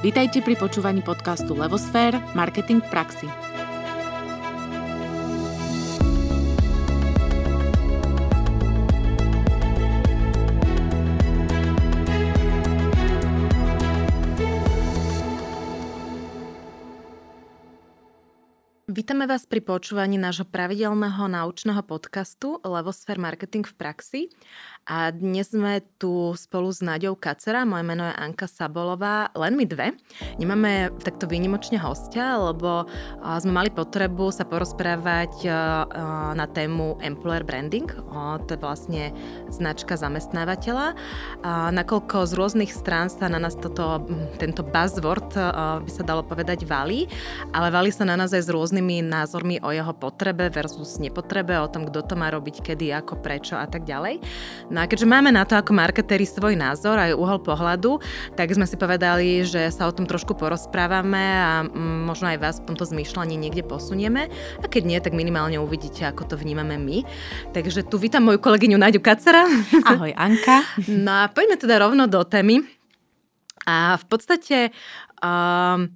Vítajte pri počúvaní podcastu Levosfér – Marketing v praxi. Vítame vás pri počúvaní nášho pravidelného naučného podcastu Levosfér Marketing v praxi. A dnes sme tu spolu s Náďou Kacera, moje meno je Anka Sabolová, len my dve. Nemáme takto výnimočne hostia, lebo sme mali potrebu sa porozprávať na tému Employer Branding, to je vlastne značka zamestnávateľa. Nakoľko z rôznych strán sa na nás toto, tento buzzword, by sa dalo povedať, valí, ale valí sa na nás aj s rôznymi názormi o jeho potrebe versus nepotrebe, o tom, kto to má robiť, kedy, ako, prečo a tak ďalej. No a keďže máme na to ako marketéri svoj názor aj uhol pohľadu, tak sme si povedali, že sa o tom trošku porozprávame a mm, možno aj vás v tomto zmýšľaní niekde posunieme. A keď nie, tak minimálne uvidíte, ako to vnímame my. Takže tu vítam moju kolegyňu Náďu Kacera. Ahoj Anka. No a poďme teda rovno do témy. A v podstate um,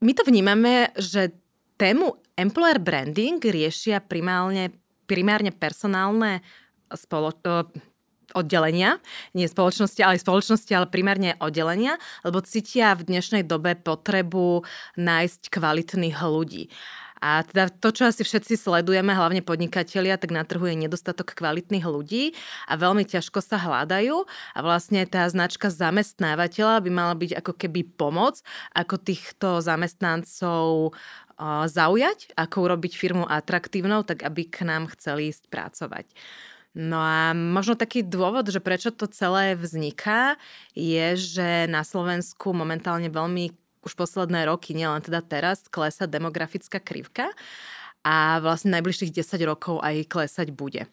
my to vnímame, že tému employer branding riešia primárne, primárne personálne spolo- oddelenia, nie spoločnosti, ale spoločnosti, ale primárne oddelenia, lebo cítia v dnešnej dobe potrebu nájsť kvalitných ľudí. A teda to, čo asi všetci sledujeme, hlavne podnikatelia, tak na trhu je nedostatok kvalitných ľudí a veľmi ťažko sa hľadajú. A vlastne tá značka zamestnávateľa by mala byť ako keby pomoc, ako týchto zamestnancov zaujať, ako urobiť firmu atraktívnou, tak aby k nám chceli ísť pracovať. No a možno taký dôvod, že prečo to celé vzniká, je, že na Slovensku momentálne veľmi už posledné roky, nielen teda teraz, klesa demografická krivka a vlastne najbližších 10 rokov aj klesať bude.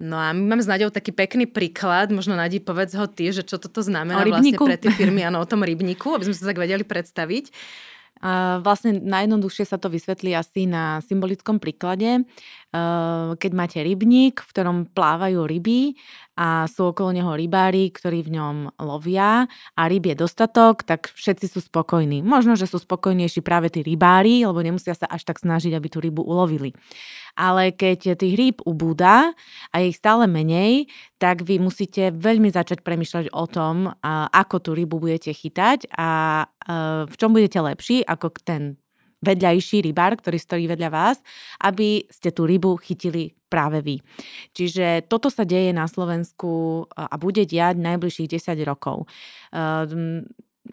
No a my máme s Naďou taký pekný príklad, možno Nadi povedz ho ty, že čo toto znamená vlastne pre tie firmy, áno, o tom rybníku, aby sme sa tak vedeli predstaviť. Vlastne najjednoduchšie sa to vysvetlí asi na symbolickom príklade. Keď máte rybník, v ktorom plávajú ryby a sú okolo neho rybári, ktorí v ňom lovia a ryb je dostatok, tak všetci sú spokojní. Možno, že sú spokojnejší práve tí rybári, lebo nemusia sa až tak snažiť, aby tú rybu ulovili. Ale keď tých rýb ubúda a je ich stále menej, tak vy musíte veľmi začať premyšľať o tom, ako tú rybu budete chytať a v čom budete lepší ako ten vedľajší rybár, ktorý stojí vedľa vás, aby ste tú rybu chytili práve vy. Čiže toto sa deje na Slovensku a bude diať najbližších 10 rokov. Ehm,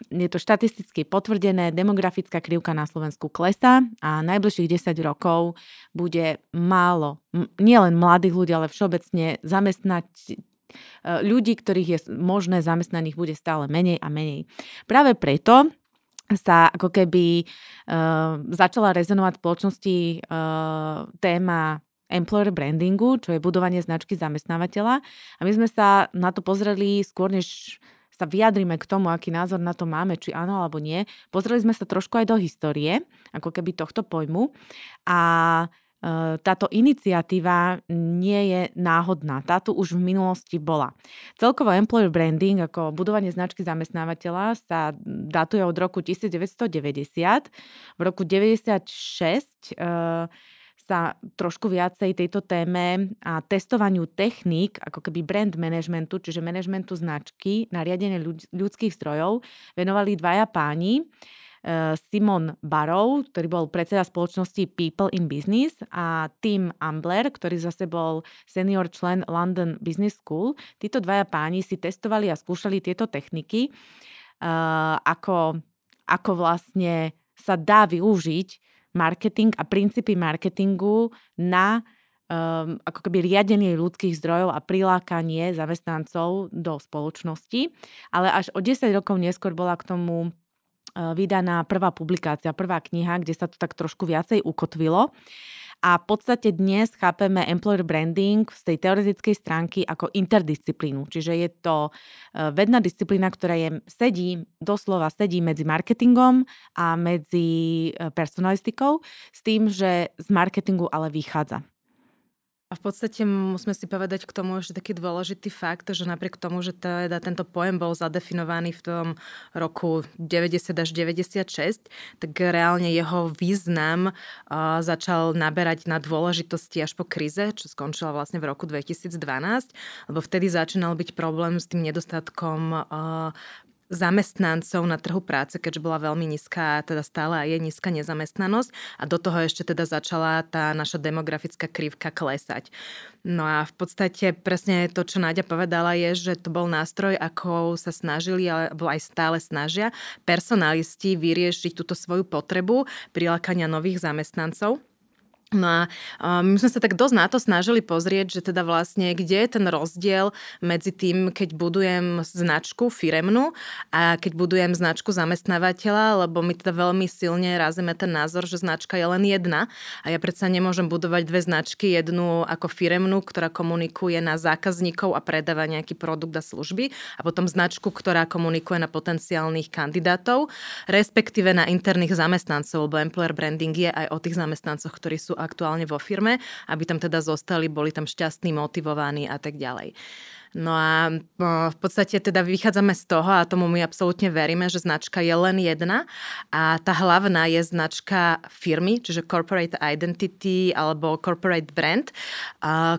je to štatisticky potvrdené, demografická krivka na Slovensku klesá a najbližších 10 rokov bude málo, nielen mladých ľudí, ale všeobecne zamestnať e, ľudí, ktorých je možné zamestnaných, bude stále menej a menej. Práve preto sa ako keby uh, začala rezonovať v spoločnosti uh, téma employer brandingu, čo je budovanie značky zamestnávateľa. A my sme sa na to pozreli skôr, než sa vyjadrime k tomu, aký názor na to máme, či áno alebo nie. Pozreli sme sa trošku aj do histórie, ako keby tohto pojmu. A táto iniciatíva nie je náhodná. Táto už v minulosti bola. Celkovo employer branding ako budovanie značky zamestnávateľa sa datuje od roku 1990. V roku 1996 sa trošku viacej tejto téme a testovaniu techník, ako keby brand managementu, čiže managementu značky na riadenie ľudských zdrojov, venovali dvaja páni. Eh, Simon Barrow, ktorý bol predseda spoločnosti People in Business a Tim Ambler, ktorý zase bol senior člen London Business School. Títo dvaja páni si testovali a skúšali tieto techniky, eh, ako, ako vlastne sa dá využiť marketing a princípy marketingu na um, ako keby riadenie ľudských zdrojov a prilákanie zamestnancov do spoločnosti. Ale až o 10 rokov neskôr bola k tomu vydaná prvá publikácia, prvá kniha, kde sa to tak trošku viacej ukotvilo. A v podstate dnes chápeme employer branding z tej teoretickej stránky ako interdisciplínu. Čiže je to eh, vedná disciplína, ktorá je, sedí, doslova sedí medzi marketingom a medzi eh, personalistikou, s tým, že z marketingu ale vychádza. A v podstate musíme si povedať k tomu ešte taký dôležitý fakt, že napriek tomu, že teda tento pojem bol zadefinovaný v tom roku 90 až 96, tak reálne jeho význam začal naberať na dôležitosti až po krize, čo skončila vlastne v roku 2012, lebo vtedy začínal byť problém s tým nedostatkom zamestnancov na trhu práce, keďže bola veľmi nízka, teda stále je nízka nezamestnanosť a do toho ešte teda začala tá naša demografická krivka klesať. No a v podstate presne to, čo Náďa povedala, je, že to bol nástroj, ako sa snažili, alebo aj stále snažia personalisti vyriešiť túto svoju potrebu prilákania nových zamestnancov. No a my sme sa tak dosť na to snažili pozrieť, že teda vlastne, kde je ten rozdiel medzi tým, keď budujem značku firemnú a keď budujem značku zamestnávateľa, lebo my teda veľmi silne razíme ten názor, že značka je len jedna a ja predsa nemôžem budovať dve značky, jednu ako firemnú, ktorá komunikuje na zákazníkov a predáva nejaký produkt a služby a potom značku, ktorá komunikuje na potenciálnych kandidátov, respektíve na interných zamestnancov, lebo employer branding je aj o tých zamestnancoch, ktorí sú aktuálne vo firme, aby tam teda zostali, boli tam šťastní, motivovaní a tak ďalej. No a v podstate teda vychádzame z toho a tomu my absolútne veríme, že značka je len jedna a tá hlavná je značka firmy, čiže corporate identity alebo corporate brand,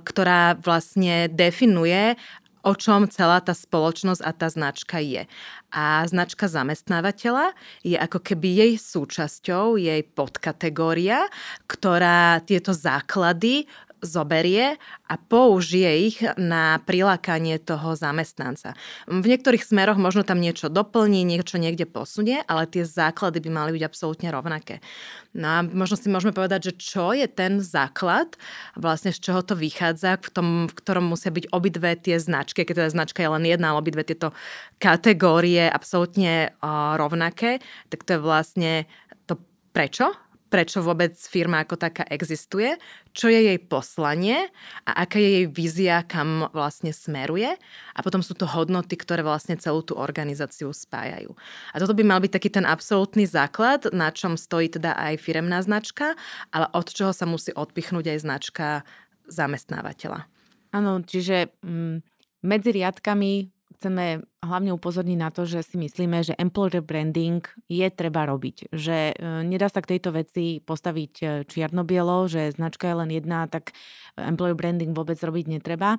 ktorá vlastne definuje o čom celá tá spoločnosť a tá značka je. A značka zamestnávateľa je ako keby jej súčasťou, jej podkategória, ktorá tieto základy zoberie a použije ich na prilákanie toho zamestnanca. V niektorých smeroch možno tam niečo doplní, niečo niekde posunie, ale tie základy by mali byť absolútne rovnaké. No a možno si môžeme povedať, že čo je ten základ, vlastne z čoho to vychádza, v, tom, v ktorom musia byť obidve tie značky, keď teda značka je len jedna, ale obidve tieto kategórie absolútne rovnaké, tak to je vlastne to prečo prečo vôbec firma ako taká existuje, čo je jej poslanie a aká je jej vízia, kam vlastne smeruje. A potom sú to hodnoty, ktoré vlastne celú tú organizáciu spájajú. A toto by mal byť taký ten absolútny základ, na čom stojí teda aj firemná značka, ale od čoho sa musí odpichnúť aj značka zamestnávateľa. Áno, čiže mm, medzi riadkami chceme hlavne upozorniť na to, že si myslíme, že employer branding je treba robiť. Že e, nedá sa k tejto veci postaviť e, čierno-bielo, že značka je len jedna, tak employer branding vôbec robiť netreba.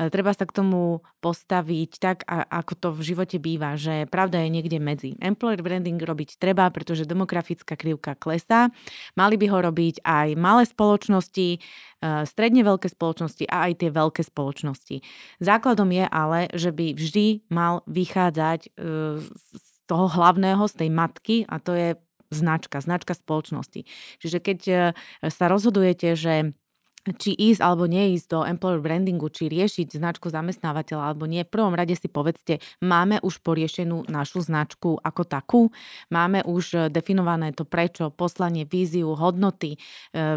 E, treba sa k tomu postaviť tak, ako to v živote býva, že pravda je niekde medzi. Employer branding robiť treba, pretože demografická krivka klesá. Mali by ho robiť aj malé spoločnosti, e, stredne veľké spoločnosti a aj tie veľké spoločnosti. Základom je ale, že by vždy mal vychádzať e, z toho hlavného, z tej matky a to je značka, značka spoločnosti. Čiže keď sa rozhodujete, že či ísť alebo neísť do employer brandingu, či riešiť značku zamestnávateľa alebo nie. V prvom rade si povedzte, máme už poriešenú našu značku ako takú, máme už e, definované to prečo, poslanie, víziu, hodnoty, e,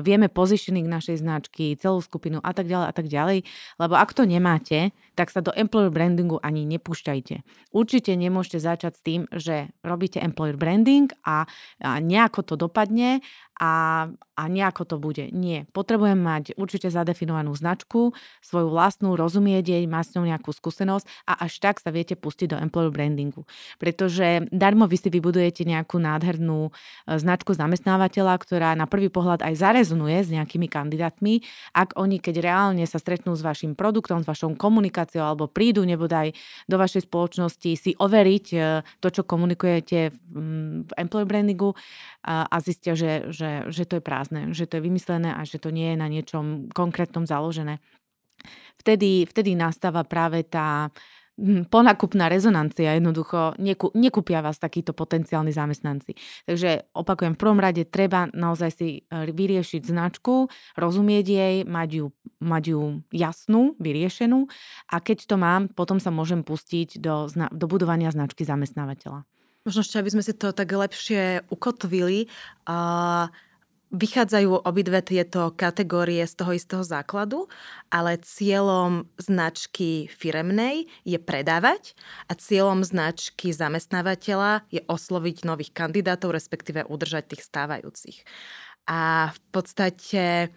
vieme positioning našej značky, celú skupinu a tak ďalej a tak ďalej. Lebo ak to nemáte, tak sa do employer brandingu ani nepúšťajte. Určite nemôžete začať s tým, že robíte employer branding a, a nejako to dopadne a, a nejako to bude. Nie. Potrebujem mať určite zadefinovanú značku, svoju vlastnú, rozumieť jej, mať s ňou nejakú skúsenosť a až tak sa viete pustiť do employer brandingu. Pretože darmo vy si vybudujete nejakú nádhernú e, značku zamestnávateľa, ktorá na prvý pohľad aj zarezonuje s nejakými kandidátmi, ak oni keď reálne sa stretnú s vašim produktom, s vašou komunikáciou alebo prídu nebodaj do vašej spoločnosti si overiť e, to, čo komunikujete v employer brandingu a, zistia, že, že že, to je prázdne, že to je vymyslené a že to nie je na niečom konkrétnom založené. Vtedy, vtedy nastáva práve tá hm, ponakupná rezonancia, jednoducho nekú, nekúpia vás takíto potenciálni zamestnanci. Takže opakujem, v prvom rade treba naozaj si e, vyriešiť značku, rozumieť jej, mať ju, mať ju jasnú, vyriešenú a keď to mám, potom sa môžem pustiť do, do budovania značky zamestnávateľa. Možno ešte, aby sme si to tak lepšie ukotvili, a vychádzajú obidve tieto kategórie z toho istého základu, ale cieľom značky firemnej je predávať a cieľom značky zamestnávateľa je osloviť nových kandidátov, respektíve udržať tých stávajúcich. A v podstate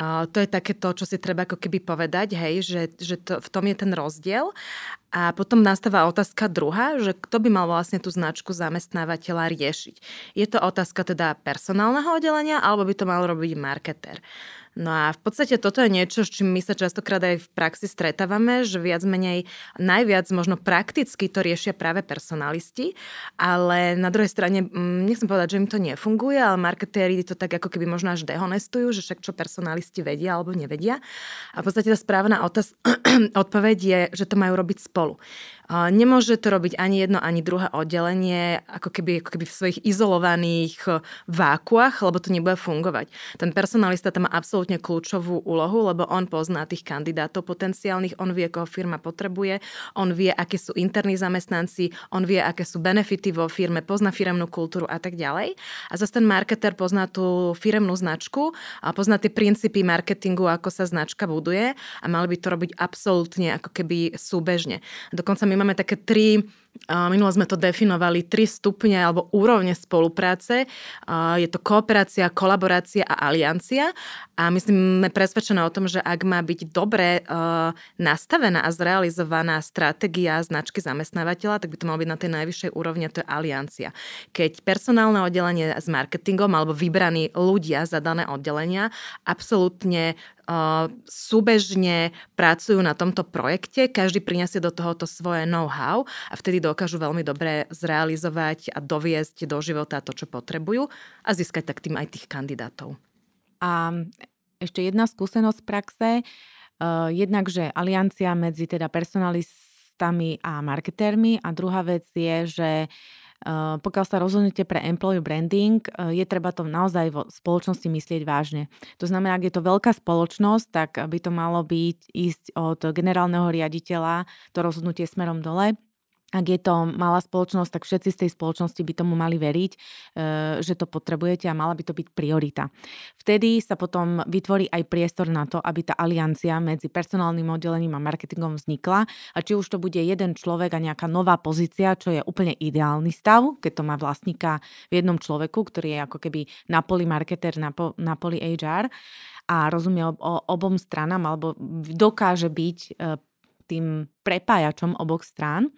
To je také to, čo si treba ako keby povedať, hej, že, že to, v tom je ten rozdiel. A potom nastáva otázka druhá, že kto by mal vlastne tú značku zamestnávateľa riešiť. Je to otázka teda personálneho oddelenia, alebo by to mal robiť marketer. No a v podstate toto je niečo, s čím my sa častokrát aj v praxi stretávame, že viac menej najviac možno prakticky to riešia práve personalisti, ale na druhej strane, mm, nechcem povedať, že im to nefunguje, ale marketéri to tak ako keby možno až dehonestujú, že však čo personalisti vedia alebo nevedia. A v podstate tá správna otáz- odpoveď je, že to majú robiť spolu. Nemôže to robiť ani jedno, ani druhé oddelenie, ako keby, ako keby v svojich izolovaných eh, vákuach, lebo to nebude fungovať. Ten personalista tam má absolútne kľúčovú úlohu, lebo on pozná tých kandidátov potenciálnych, on vie, koho firma potrebuje, on vie, aké sú interní zamestnanci, on vie, aké sú benefity vo firme, pozná firemnú kultúru a tak ďalej. A zase ten marketer pozná tú firemnú značku a pozná tie princípy marketingu, ako sa značka buduje a mali by to robiť absolútne ako keby súbežne. Dokonca my máme také tri Minule sme to definovali tri stupne alebo úrovne spolupráce. Je to kooperácia, kolaborácia a aliancia. A my sme presvedčené o tom, že ak má byť dobre nastavená a zrealizovaná stratégia značky zamestnávateľa, tak by to malo byť na tej najvyššej úrovni, to je aliancia. Keď personálne oddelenie s marketingom alebo vybraní ľudia za dané oddelenia absolútne súbežne pracujú na tomto projekte, každý prinesie do tohoto svoje know-how a vtedy dokážu veľmi dobre zrealizovať a doviesť do života to, čo potrebujú a získať tak tým aj tých kandidátov. A ešte jedna skúsenosť z praxe, uh, jednak, že aliancia medzi teda personalistami a marketérmi a druhá vec je, že Eh, pokiaľ sa rozhodnete pre employee branding, eh, je treba to naozaj vo spoločnosti myslieť vážne. To znamená, ak je to veľká spoločnosť, tak by to malo byť ísť od generálneho riaditeľa to rozhodnutie smerom dole ak je to malá spoločnosť, tak všetci z tej spoločnosti by tomu mali veriť, eh, že to potrebujete a mala by to byť priorita. Vtedy sa potom vytvorí aj priestor na to, aby tá aliancia medzi personálnym oddelením a marketingom vznikla a či už to bude jeden človek a nejaká nová pozícia, čo je úplne ideálny stav, keď to má vlastníka v jednom človeku, ktorý je ako keby na poli marketer, na, po, na poli HR a rozumie ob, obom stranám alebo dokáže byť eh, tým prepájačom oboch strán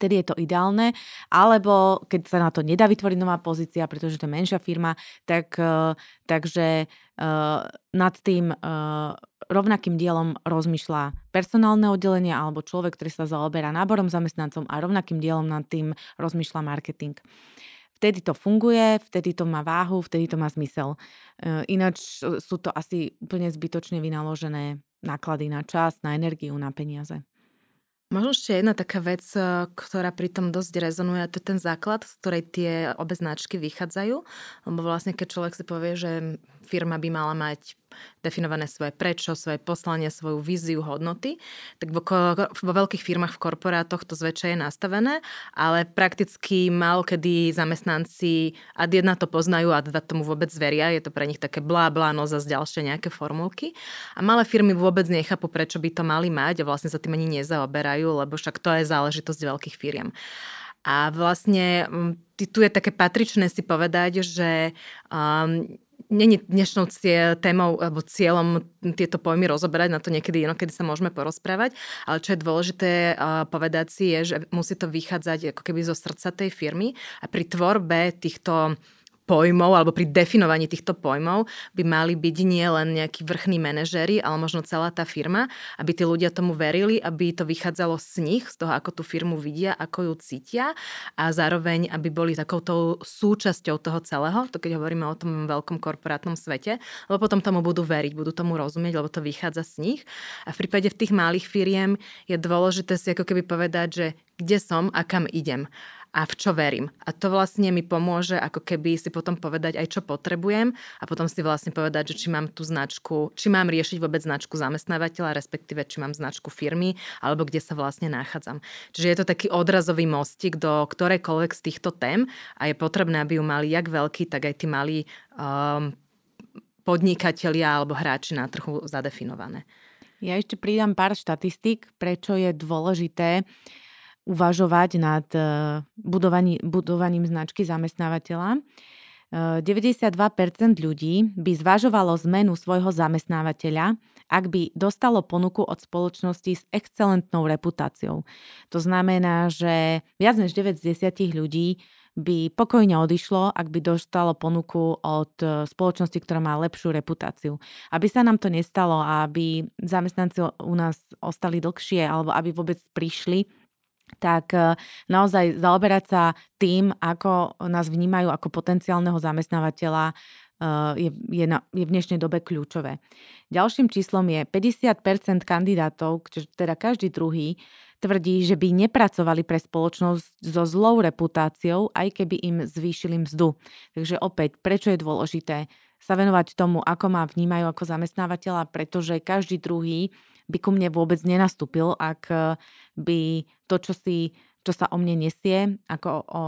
Tedy je to ideálne, alebo keď sa na to nedá vytvoriť nová pozícia, pretože to je menšia firma, tak, uh, takže uh, nad tým uh, rovnakým dielom rozmýšľa personálne oddelenie alebo človek, ktorý sa zaoberá náborom zamestnancom a rovnakým dielom nad tým rozmýšľa marketing. Vtedy to funguje, vtedy to má váhu, vtedy to má zmysel. Ináč sú to asi úplne zbytočne vynaložené náklady na čas, na energiu, na peniaze. Možno ešte jedna taká vec, eh, ktorá pri tom dosť rezonuje, to je ten základ, z ktorej tie obe značky vychádzajú. Lebo vlastne, keď človek si povie, že firma by mala mať definované svoje prečo, svoje poslanie, svoju víziu, hodnoty, tak vo, vo veľkých firmách, v korporátoch to zväčša je nastavené, ale prakticky mal kedy zamestnanci ad jedna to poznajú a dva tomu vôbec veria, je to pre nich také blá, blá, no zase ďalšie nejaké formulky. A malé firmy vôbec nechápu, prečo by to mali mať a vlastne sa tým ani nezaoberajú, lebo však to je záležitosť veľkých firiem. A vlastne tu je také patričné si povedať, že um, Není dnešnou témou alebo cieľom tieto pojmy rozoberať, na to niekedy inokedy sa môžeme porozprávať, ale čo je dôležité povedať si je, že musí to vychádzať ako keby zo srdca tej firmy a pri tvorbe týchto pojmov alebo pri definovaní týchto pojmov by mali byť nie len nejakí vrchní manažéri, ale možno celá tá firma, aby tí ľudia tomu verili, aby to vychádzalo z nich, z toho, ako tú firmu vidia, ako ju cítia a zároveň, aby boli takouto súčasťou toho celého, to keď hovoríme o tom veľkom korporátnom svete, lebo potom tomu budú veriť, budú tomu rozumieť, lebo to vychádza z nich. A v prípade v tých malých firiem je dôležité si ako keby povedať, že kde som a kam idem a v čo verím. A to vlastne mi pomôže ako keby si potom povedať aj čo potrebujem a potom si vlastne povedať, že či mám tú značku, či mám riešiť vôbec značku zamestnávateľa, respektíve či mám značku firmy alebo kde sa vlastne nachádzam. Čiže je to taký odrazový mostík do ktorejkoľvek z týchto tém a je potrebné, aby ju mali jak veľký, tak aj tí malí um, podnikatelia alebo hráči na trhu zadefinované. Ja ešte pridám pár štatistík, prečo je dôležité uh, uvažovať nad eh, budovaní, budovaním značky zamestnávateľa. 92% ľudí by zvažovalo zmenu svojho zamestnávateľa, ak by dostalo ponuku od spoločnosti s excelentnou reputáciou. To znamená, že viac než 9 z 10 ľudí by pokojne odišlo, ak by dostalo ponuku od e, spoločnosti, ktorá má lepšiu reputáciu. Aby sa nám to nestalo a aby zamestnanci u nás ostali dlhšie alebo aby vôbec prišli, tak e, naozaj zaoberať sa tým, ako nás vnímajú ako potenciálneho zamestnávateľa, e, je, je, na, je v dnešnej dobe kľúčové. Ďalším číslom je 50% kandidátov, teda každý druhý, tvrdí, že by nepracovali pre spoločnosť so zlou reputáciou, aj keby im zvýšili mzdu. Takže opäť, prečo je dôležité sa venovať tomu, ako ma vnímajú ako zamestnávateľa, pretože každý druhý by ku mne vôbec nenastúpil, ak by to, čo si čo sa o mne nesie, ako o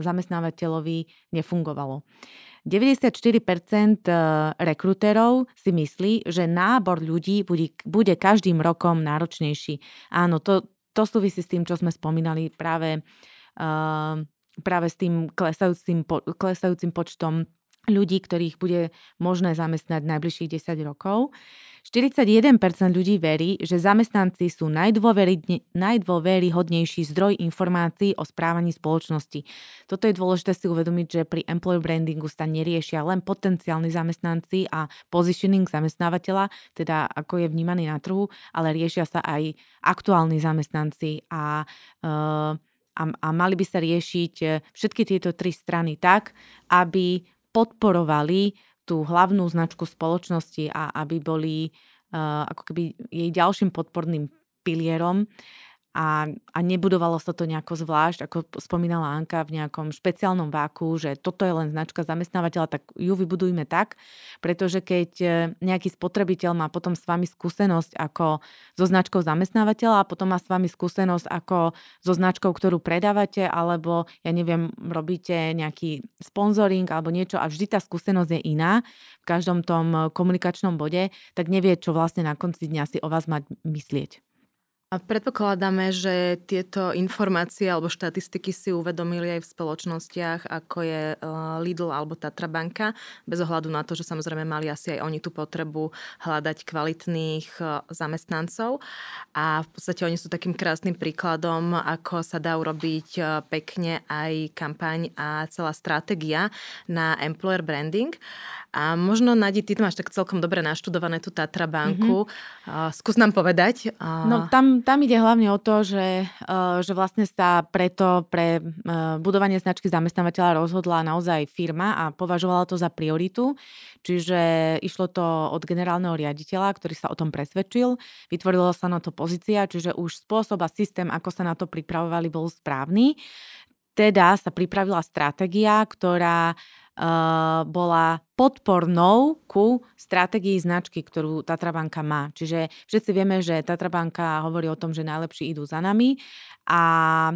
zamestnávateľovi nefungovalo. 94% rekrutérov si myslí, že nábor ľudí bude, bude každým rokom náročnejší. Áno, to, to súvisí s tým, čo sme spomínali práve, uh, práve s tým klesajúcim, po, klesajúcim počtom ľudí, ktorých bude možné zamestnať najbližších 10 rokov. 41% ľudí verí, že zamestnanci sú najdôveryhodnejší zdroj informácií o správaní spoločnosti. Toto je dôležité si uvedomiť, že pri employer brandingu sa neriešia len potenciálni zamestnanci a positioning zamestnávateľa, teda ako je vnímaný na trhu, ale riešia sa aj aktuálni zamestnanci a uh, a, a mali by sa riešiť e, všetky tieto tri strany tak, aby podporovali tú hlavnú značku spoločnosti a aby boli uh, ako keby jej ďalším podporným pilierom a, a nebudovalo sa to nejako zvlášť, ako spomínala Anka, v nejakom špeciálnom váku, že toto je len značka zamestnávateľa, tak ju vybudujme tak, pretože keď e, nejaký spotrebiteľ má potom s vami skúsenosť ako so značkou zamestnávateľa a potom má s vami skúsenosť ako so značkou, ktorú predávate, alebo ja neviem, robíte nejaký sponsoring alebo niečo a vždy tá skúsenosť je iná v každom tom komunikačnom bode, tak nevie, čo vlastne na konci dňa si o vás mať myslieť. A predpokladáme, že tieto informácie alebo štatistiky si uvedomili aj v spoločnostiach, ako je eh, Lidl alebo Tatra banka, bez ohľadu na to, že samozrejme mali asi aj oni tú potrebu hľadať kvalitných eh, zamestnancov. A v podstate oni sú takým krásnym príkladom, ako sa dá urobiť eh, pekne aj kampaň a celá stratégia na employer branding. A možno, Nadi, ty máš tak celkom dobre naštudované tú Tatra banku. Mm-hmm. Skús nám povedať. No tam, tam ide hlavne o to, že, že vlastne sa preto pre budovanie značky zamestnávateľa rozhodla naozaj firma a považovala to za prioritu. Čiže išlo to od generálneho riaditeľa, ktorý sa o tom presvedčil. Vytvorila sa na to pozícia, čiže už spôsob a systém, ako sa na to pripravovali, bol správny. Teda sa pripravila stratégia, ktorá bola podpornou ku stratégii značky, ktorú Tatrabanka má. Čiže všetci vieme, že Tatrabanka hovorí o tom, že najlepší idú za nami a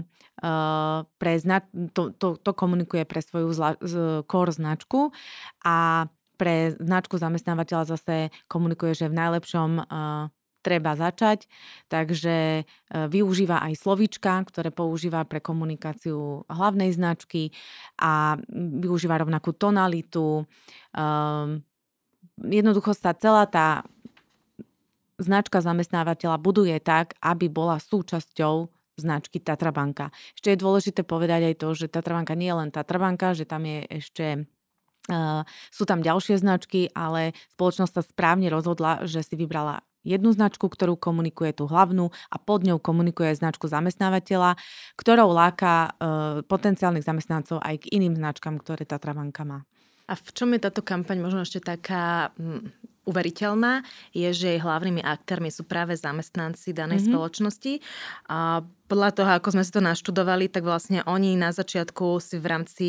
uh, pre zna- to, to, to komunikuje pre svoju zla- z, core značku a pre značku zamestnávateľa zase komunikuje, že v najlepšom uh, treba začať, takže e, využíva aj slovíčka, ktoré používa pre komunikáciu hlavnej značky a využíva rovnakú tonalitu. Um, jednoducho sa celá tá značka zamestnávateľa buduje tak, aby bola súčasťou značky Tatrabanka. Ešte je dôležité povedať aj to, že Tatrabanka nie je len Tatrabanka, že tam je ešte Uh, sú tam ďalšie značky, ale spoločnosť sa správne rozhodla, že si vybrala jednu značku, ktorú komunikuje tú hlavnú a pod ňou komunikuje značku zamestnávateľa, ktorou láka e, potenciálnych zamestnancov aj k iným značkám, ktoré tá Travanka má. A v čom je táto kampaň možno ešte taká mm, uveriteľná, je, že jej hlavnými aktérmi sú práve zamestnanci danej mm-hmm. spoločnosti. A podľa toho, ako sme si to naštudovali, tak vlastne oni na začiatku si v rámci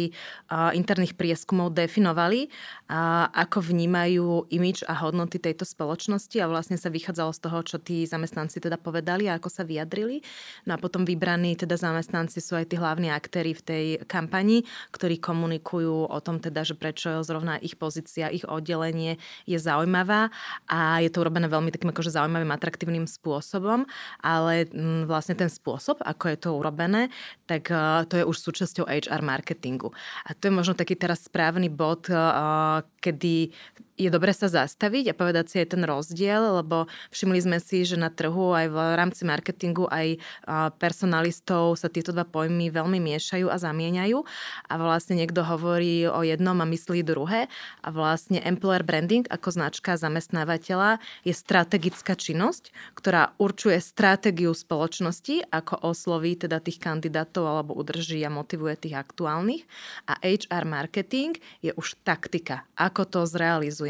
uh, interných prieskumov definovali, uh, ako vnímajú imič a hodnoty tejto spoločnosti a vlastne sa vychádzalo z toho, čo tí zamestnanci teda povedali a ako sa vyjadrili. No a potom vybraní teda zamestnanci sú aj tí hlavní aktéry v tej kampani, ktorí komunikujú o tom teda, že prečo zrovna ich pozícia, ich oddelenie je zaujímavá a je to urobené veľmi takým akože zaujímavým, atraktívnym spôsobom, ale m, vlastne ten spôsob spôsob, ako je to urobené, tak uh, to je už súčasťou HR marketingu. A to je možno taký teraz správny bod, uh, kedy je dobre sa zastaviť a povedať si aj ten rozdiel, lebo všimli sme si, že na trhu aj v rámci marketingu aj personalistov sa tieto dva pojmy veľmi miešajú a zamieňajú. A vlastne niekto hovorí o jednom a myslí druhé. A vlastne employer branding ako značka zamestnávateľa je strategická činnosť, ktorá určuje stratégiu spoločnosti, ako osloví teda tých kandidátov alebo udrží a motivuje tých aktuálnych. A HR marketing je už taktika, ako to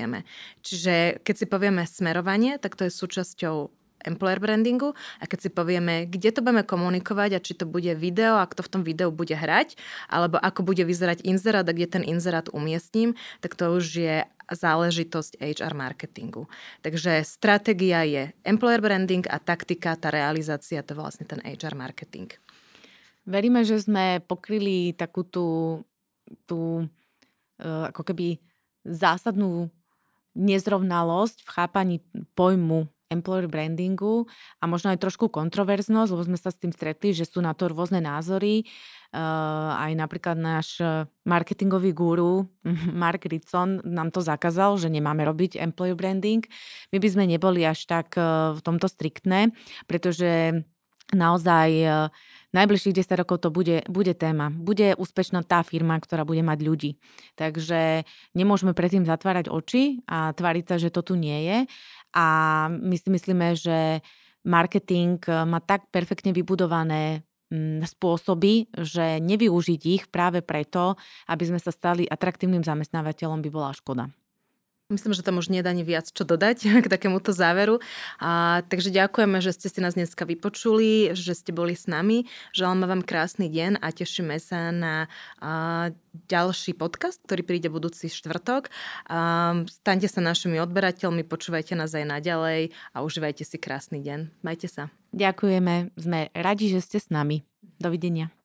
zrealizujeme. Čiže keď si povieme smerovanie, tak to je súčasťou employer brandingu a keď si povieme, kde to budeme komunikovať a či to bude video, ak to v tom videu bude hrať, alebo ako bude vyzerať inzerát a kde ten inzerát umiestním, tak to už je záležitosť HR marketingu. Takže stratégia je employer branding a taktika, tá realizácia, to je vlastne ten HR marketing. Veríme, že sme pokryli takú tú, tú uh, ako keby zásadnú nezrovnalosť v chápaní pojmu employer brandingu a možno aj trošku kontroverznosť, lebo sme sa s tým stretli, že sú na to rôzne názory. Uh, aj napríklad náš marketingový guru Mark Ritson nám to zakázal, že nemáme robiť employer branding. My by sme neboli až tak uh, v tomto striktné, pretože naozaj uh, najbližších 10 rokov to bude, bude téma. Bude úspešná tá firma, ktorá bude mať ľudí. Takže nemôžeme predtým zatvárať oči a tváriť sa, že to tu nie je. A my si myslíme, že marketing má tak perfektne vybudované mm, spôsoby, že nevyužiť ich práve preto, aby sme sa stali atraktívnym zamestnávateľom, by bola škoda. Myslím, že tam už nedá ani viac čo dodať k takémuto záveru. A, takže ďakujeme, že ste si nás dneska vypočuli, že ste boli s nami. Želáme vám krásny deň a tešíme sa na a, ďalší podcast, ktorý príde budúci štvrtok. A, staňte sa našimi odberateľmi, počúvajte nás aj naďalej a užívajte si krásny deň. Majte sa. Ďakujeme, sme radi, že ste s nami. Dovidenia.